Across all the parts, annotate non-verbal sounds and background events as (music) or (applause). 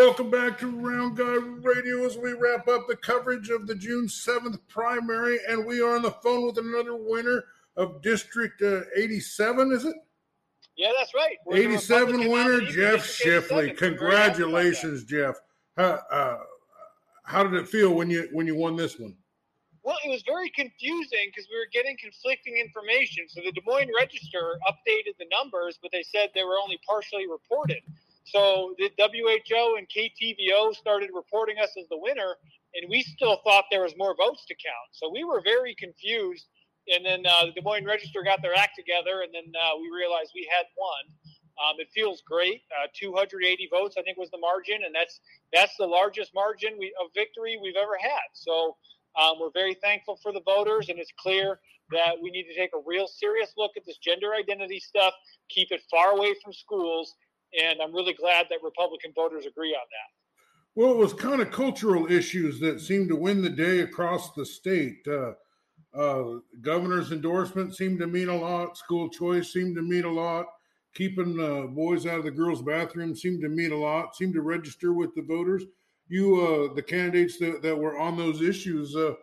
Welcome back to Round Guy Radio as we wrap up the coverage of the June 7th primary. And we are on the phone with another winner of District uh, 87, is it? Yeah, that's right. We're 87 winner, Jeff Shipley. Congratulations, Jeff. How, uh, how did it feel when you when you won this one? Well, it was very confusing because we were getting conflicting information. So the Des Moines Register updated the numbers, but they said they were only partially reported. So the WHO and KTVO started reporting us as the winner, and we still thought there was more votes to count. So we were very confused. And then uh, the Des Moines Register got their act together, and then uh, we realized we had won. Um, it feels great. Uh, 280 votes, I think, was the margin, and that's that's the largest margin we, of victory we've ever had. So um, we're very thankful for the voters, and it's clear that we need to take a real serious look at this gender identity stuff, keep it far away from schools, and I'm really glad that Republican voters agree on that. Well, it was kind of cultural issues that seemed to win the day across the state. Uh, uh, governor's endorsement seemed to mean a lot. School choice seemed to mean a lot. Keeping uh, boys out of the girls' bathroom seemed to mean a lot. Seemed to register with the voters. You, uh, the candidates that, that were on those issues, uh,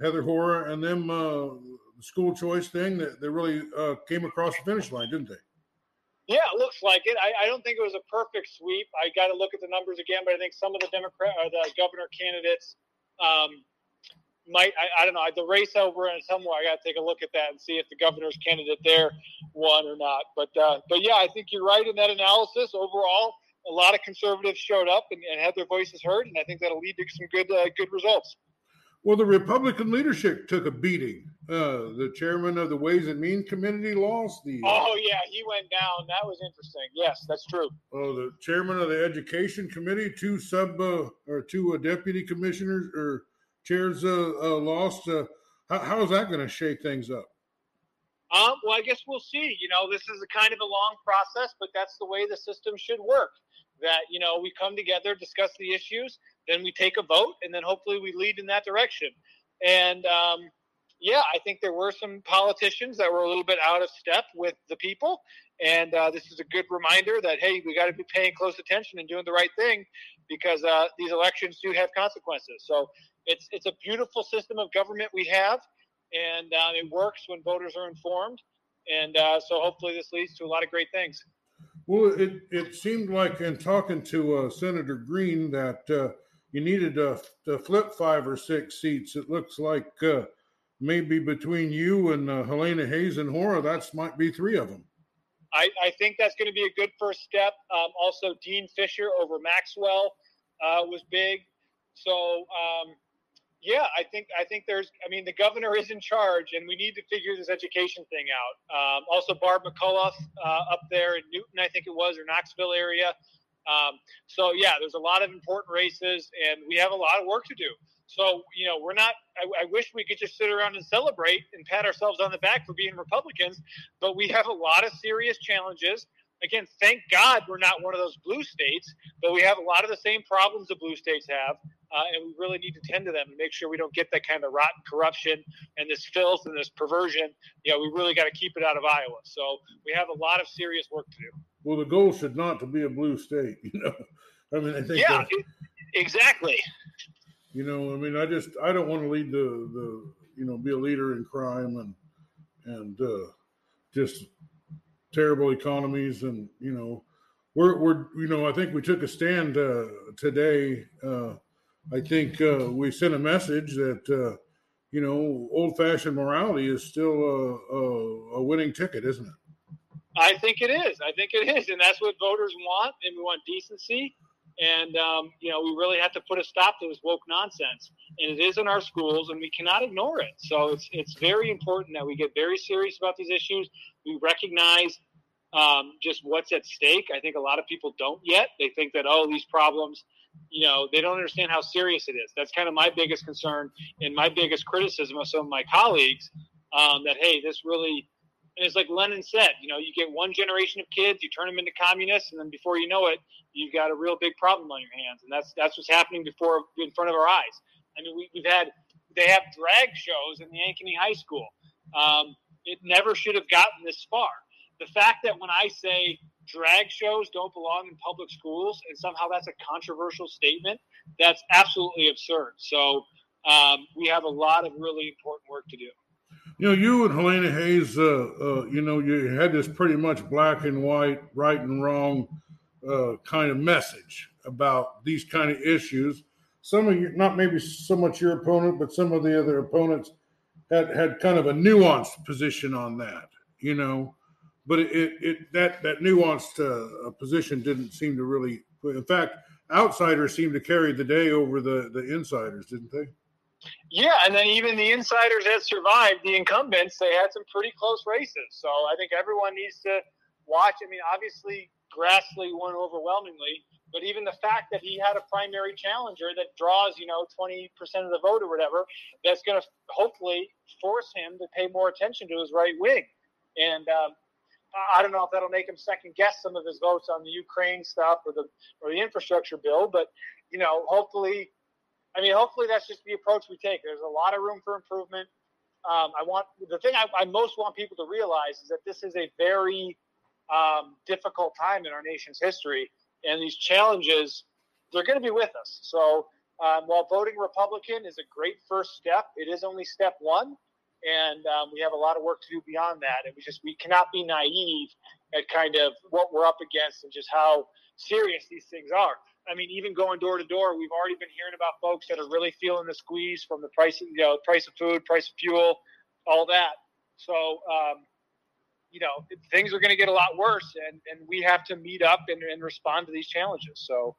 Heather Hora and them, uh, school choice thing, that they really came across the finish line, didn't they? Yeah, it looks like it. I, I, don't think it was a perfect sweep. I got to look at the numbers again, but I think some of the Democrat or the governor candidates um, might. I, I, don't know. The race over in somewhere. I got to take a look at that and see if the governor's candidate there won or not. But uh, but yeah, I think you're right in that analysis. Overall, a lot of conservatives showed up and, and had their voices heard, and I think that'll lead to some good uh, good results. Well, the Republican leadership took a beating. Uh, the chairman of the Ways and Means Committee lost the. Uh, oh yeah, he went down. That was interesting. Yes, that's true. Oh, the chairman of the Education Committee, two sub uh, or two uh, deputy commissioners or chairs uh, uh, lost. how, how is that going to shake things up? Um, well, I guess we'll see. You know, this is a kind of a long process, but that's the way the system should work. That you know, we come together, discuss the issues, then we take a vote, and then hopefully we lead in that direction. And um, yeah, I think there were some politicians that were a little bit out of step with the people. And uh, this is a good reminder that, hey, we got to be paying close attention and doing the right thing because uh, these elections do have consequences. So it's, it's a beautiful system of government we have, and uh, it works when voters are informed. And uh, so hopefully this leads to a lot of great things. Well, it, it seemed like in talking to uh, Senator Green that uh, you needed to, to, flip five or six seats. It looks like uh, maybe between you and uh, Helena Hayes and Hora, that's might be three of them. I, I think that's going to be a good first step. Um, also, Dean Fisher over Maxwell uh, was big. So, um, yeah, I think I think there's. I mean, the governor is in charge, and we need to figure this education thing out. Um, also, Barb McCulla uh, up there in Newton, I think it was, or Knoxville area. Um, so yeah, there's a lot of important races, and we have a lot of work to do. So you know, we're not. I, I, wish we could just sit around and celebrate and pat ourselves on the back for being Republicans, but we have a lot of serious challenges. Again, thank God we're not one of those blue states, but we have a lot of the same problems the blue states have, uh, and we really need to tend to them and make sure we don't get that kind of rotten corruption and this filth and this perversion. You know, we really got to keep it out of Iowa. So we have a lot of serious work to do. Well, the goal should not to be a blue state. (laughs) You know, I mean, I think yeah, exactly. You know, I mean, I just I don't want to lead the the you know be a leader in crime and and uh, just terrible economies and you know we're we're you know I think we took a stand uh, today. Uh, I think uh, we sent a message that uh, you know old fashioned morality is still a, a, a winning ticket, isn't it? I think it is. I think it is, and that's what voters want. And we want decency, and um, you know, we really have to put a stop to this woke nonsense. And it is in our schools, and we cannot ignore it. So it's it's very important that we get very serious about these issues. We recognize um, just what's at stake. I think a lot of people don't yet. They think that oh, these problems, you know, they don't understand how serious it is. That's kind of my biggest concern and my biggest criticism of some of my colleagues. Um, that hey, this really and it's like Lenin said, you know, you get one generation of kids, you turn them into communists, and then before you know it, you've got a real big problem on your hands. And that's that's what's happening before in front of our eyes. I mean, we, have had they have drag shows in the Ankeny High School. Um, it never should have gotten this far. The fact that when I say drag shows don't belong in public schools, and somehow that's a controversial statement. That's absolutely absurd. So um, we have a lot of really important work to do. You know, you and Helena Hayes, uh, uh, you know, you had this pretty much black and white, right and wrong uh, kind of message about these kind of issues. Some of you, not maybe so much your opponent, but some of the other opponents had had kind of a nuanced position on that. You know, but it, it, that that nuanced uh, position didn't seem to really. In fact, outsiders seemed to carry the day over the the insiders, didn't they? Yeah, and then even the insiders that survived, the incumbents, they had some pretty close races. So I think everyone needs to watch. I mean, obviously Grassley won overwhelmingly, but even the fact that he had a primary challenger that draws, you know, 20% of the vote or whatever, that's going to hopefully force him to pay more attention to his right wing. And um, I don't know if that'll make him second guess some of his votes on the Ukraine stuff or the or the infrastructure bill, but you know, hopefully, I mean, hopefully that's just the approach we take. There's a lot of room for improvement. Um, I want the thing I, I, most want people to realize is that this is a very um, difficult time in our nation's history, and these challenges they're going to be with us. So um, while voting Republican is a great first step, it is only step one and um, we have a lot of work to do beyond that. And we just we cannot be naive at kind of what we're up against and just how serious these things are. I mean, even going door to door, we've already been hearing about folks that are really feeling the squeeze from the price, of, you know, price of food, price of fuel, all that. So, um, you know, things are going to get a lot worse, and, and we have to meet up and, and respond to these challenges. So,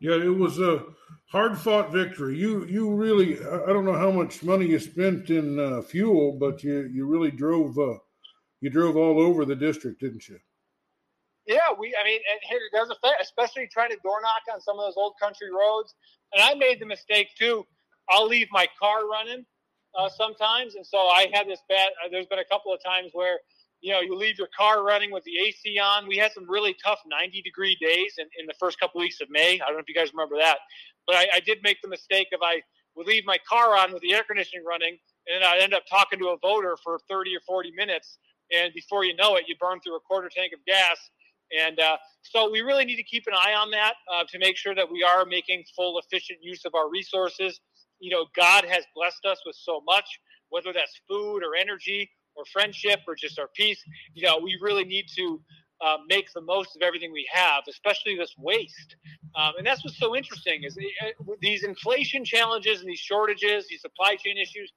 yeah, it was a hard fought victory. You you really I don't know how much money you spent in uh, fuel, but you you really drove uh, you drove all over the district, didn't you? Yeah, we. I mean, it, it does affect, especially trying to door knock on some of those old country roads. And I made the mistake too. I'll leave my car running uh, sometimes, and so I had this bad. Uh, there's been a couple of times where you know, you leave your car running with the AC on. We had some really tough 90 degree days in, in the first couple weeks of May. I don't know if you guys remember that, but I, I did make the mistake of I would leave my car on with the air conditioning running, and I'd end up talking to a voter for 30 or 40 minutes, and before you know it, you burn through a quarter tank of gas. And uh, so we really need to keep an eye on that uh, to make sure that we are making full, efficient use of our resources. You know, God has blessed us with so much, whether that's food or energy or friendship or just our peace. You know, we really need to uh, make the most of everything we have, especially this waste. Um, and that's what's so interesting is uh, these inflation challenges and these shortages, these supply chain issues.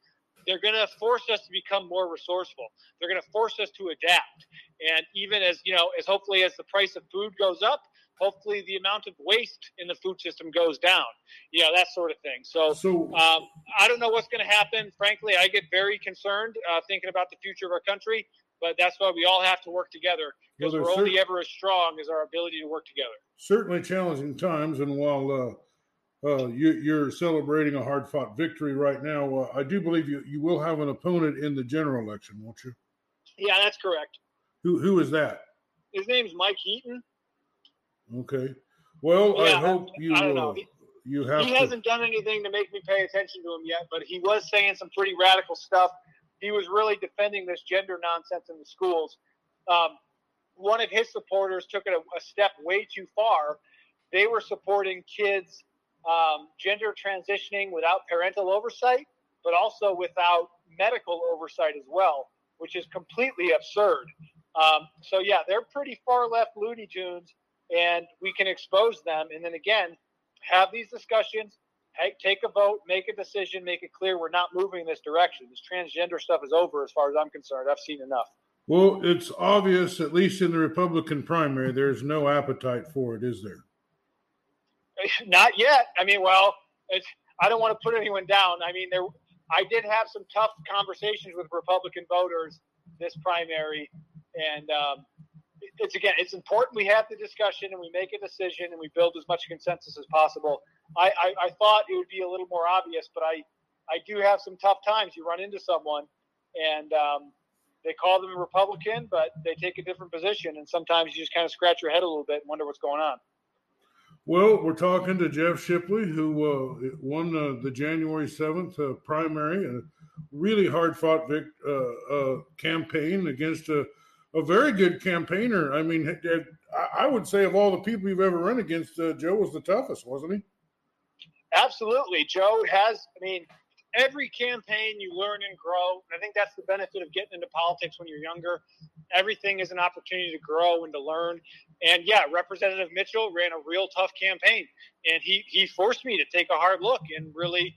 They're going to force us to become more resourceful. They're going to force us to adapt. And even as you know, as hopefully as the price of food goes up, hopefully the amount of waste in the food system goes down. You know, that sort of thing. So, so um, I don't know what's going to happen. Frankly, I get very concerned uh, thinking about the future of our country. But that's why we all have to work together because well, we're only ever as strong as our ability to work together. Certainly challenging times, and while uh, uh, you, are celebrating a hard-fought victory right now, uh, I do believe you, you will have an opponent in the general election, won't you? Yeah, that's correct. Who who is that? His name's Mike Heaton. Okay. Well, yeah, I hope you. I. Uh, you have. He to... hasn't done anything to make me pay attention to him yet, but he was saying some pretty radical stuff. He was really defending this gender nonsense in the schools. Um, one of his supporters took it a, a, step way too far. They were supporting kids um, gender transitioning without parental oversight, but also without medical oversight as well, which is completely absurd. Um, so yeah, they're pretty far left Looney Tunes and we can expose them. And then again, have these discussions, take a vote, make a decision, make it clear we're not moving in this direction. This transgender stuff is over as far as I'm concerned. I've seen enough. Well, it's obvious, at least in the Republican primary, there's no appetite for it, is there? (laughs) Not yet. I mean, well, I don't want to put anyone down. I mean, there, I did have some tough conversations with Republican voters this primary, and um, it's again, it's important we have the discussion and we make a decision and we build as much consensus as possible. I, I, I thought it would be a little more obvious, but I, I do have some tough times. You run into someone and um, they call them a Republican, but they take a different position. And sometimes you just kind of scratch your head a little bit and wonder what's going on. Well, we're talking to Jeff Shipley, who uh, won uh, the January 7th uh, primary, a really hard fought vic- uh, uh, campaign against a a very good campaigner. I mean, I would say of all the people you've ever run against, uh, Joe was the toughest, wasn't he? Absolutely. Joe has, I mean, every campaign you learn and grow. And I think that's the benefit of getting into politics when you're younger. Everything is an opportunity to grow and to learn. And yeah, Representative Mitchell ran a real tough campaign, and he he forced me to take a hard look and really,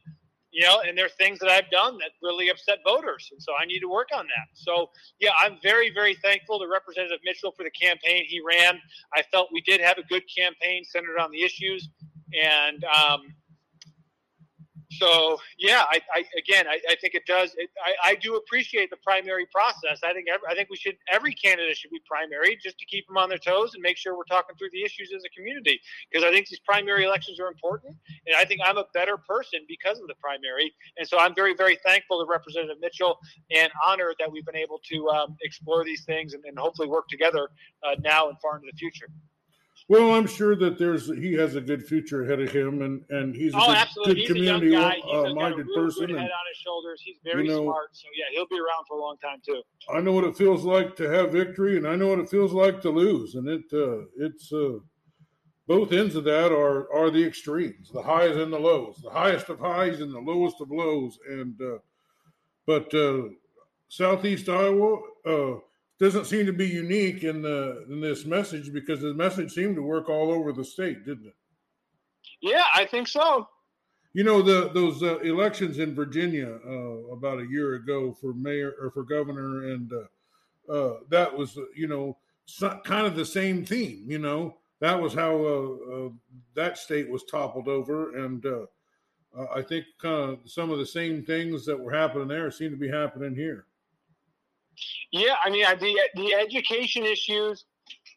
you know, and there are things that I've done that really upset voters, and so I need to work on that. So yeah, I'm very very thankful to Representative Mitchell for the campaign he ran. I felt we did have a good campaign centered on the issues, and um, so yeah, I, I again, I, I, think it does. It, I, I, do appreciate the primary process. I think every, I think we should every candidate should be primary just to keep them on their toes and make sure we're talking through the issues as a community. Because I think these primary elections are important, and I think I'm a better person because of the primary. And so I'm very very thankful to Representative Mitchell and honored that we've been able to um, explore these things and, and hopefully work together uh, now and far into the future. Well, I'm sure that there's he has a good future ahead of him, and and he's a oh, good, good community uh, minded person. Good head on his shoulders. He's very you know, smart, so yeah, he'll be around for a long time too. I know what it feels like to have victory, and I know what it feels like to lose, and it uh, it's uh, both ends of that are are the extremes, the highs and the lows, the highest of highs and the lowest of lows, and uh, but uh, Southeast Iowa uh, doesn't seem to be unique in the in this message because the message seemed to work all over the state, didn't it? Yeah, I think so. You know the those uh, elections in Virginia uh, about a year ago for mayor or for governor, and uh, uh that was uh, you know kind of the same theme. You know that was how uh, that state was toppled over, and I think kind of some of the same things that were happening there seem to be happening here. Yeah, I mean, the the education issues,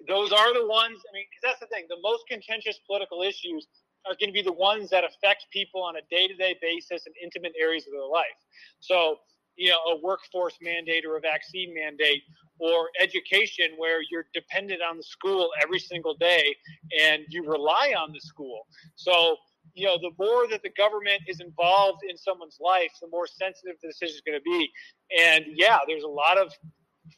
those are the ones. I mean, because that's the thing. The most contentious political issues are going to be the ones that affect people on a day to day basis in intimate areas of their life. So, you know, a workforce mandate or a vaccine mandate or education where you're dependent on the school every single day and you rely on the school. So, you know, the more that the government is involved in someone's life, the more sensitive the decision is going to be. And yeah, there's a lot of,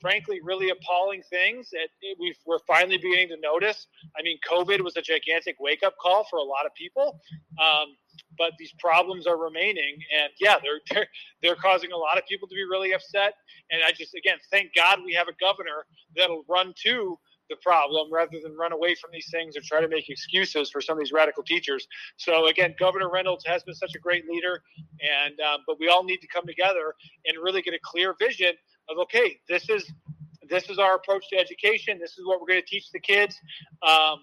frankly, really appalling things that we are finally beginning to notice. I mean, COVID was a gigantic wake up call for a lot of people. Um, but these problems are remaining, and yeah, they're, they're they're causing a lot of people to be really upset. And I just again thank God we have a governor that'll run to the problem rather than run away from these things or try to make excuses for some of these radical teachers. So again, Governor Reynolds has been such a great leader, and um, but we all need to come together and really get a clear vision of okay, this is this is our approach to education. This is what we're going to teach the kids. Um,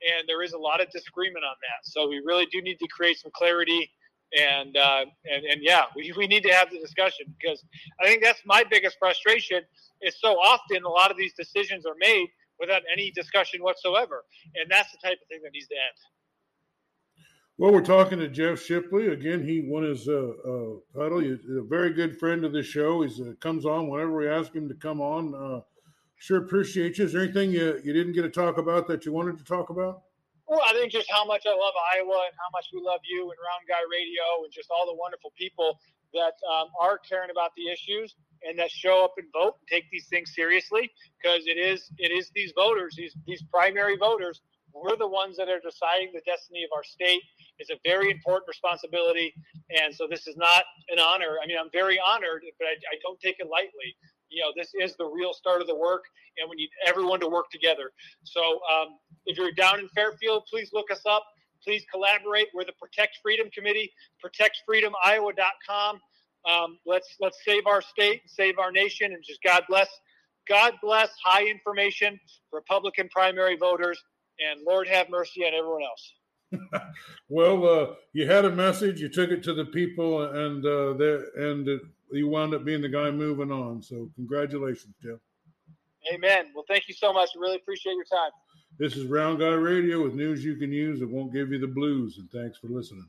and there is a lot of disagreement on that. So we really do need to create some clarity and uh, and and yeah, we, we need to have the discussion because I think that's my biggest frustration. Is so often a lot of these decisions are made without any discussion whatsoever. And that's the type of thing that needs to end. Well, we're talking to Jeff Shipley again. He won his uh, uh, title. He's a very good friend of the show. He uh, comes on whenever we ask him to come on. Uh, sure appreciate you. Is there anything you, you didn't get to talk about that you wanted to talk about? Well, I think just how much I love Iowa and how much we love you and Round Guy Radio and just all the wonderful people that um, are caring about the issues and that show up and vote and take these things seriously because it is it is these voters these these primary voters we're the ones that are deciding the destiny of our state. It's a very important responsibility. And so this is not an honor. I mean i'm very honored but i, I don't take it lightly. You know this is the real start of the work and we need everyone to work together. So um, if you're down in fairfield please look us up. Please collaborate. We're the protect freedom committee protectfreedomiowa.com um, let's let's save our state, save our nation, and just God bless, God bless high information Republican primary voters, and Lord have mercy on everyone else. (laughs) well, uh, you had a message, you took it to the people, and uh, and you wound up being the guy moving on. So, congratulations, Jeff. Amen. Well, thank you so much. I really appreciate your time. This is Round Guy Radio with news you can use that won't give you the blues, and thanks for listening.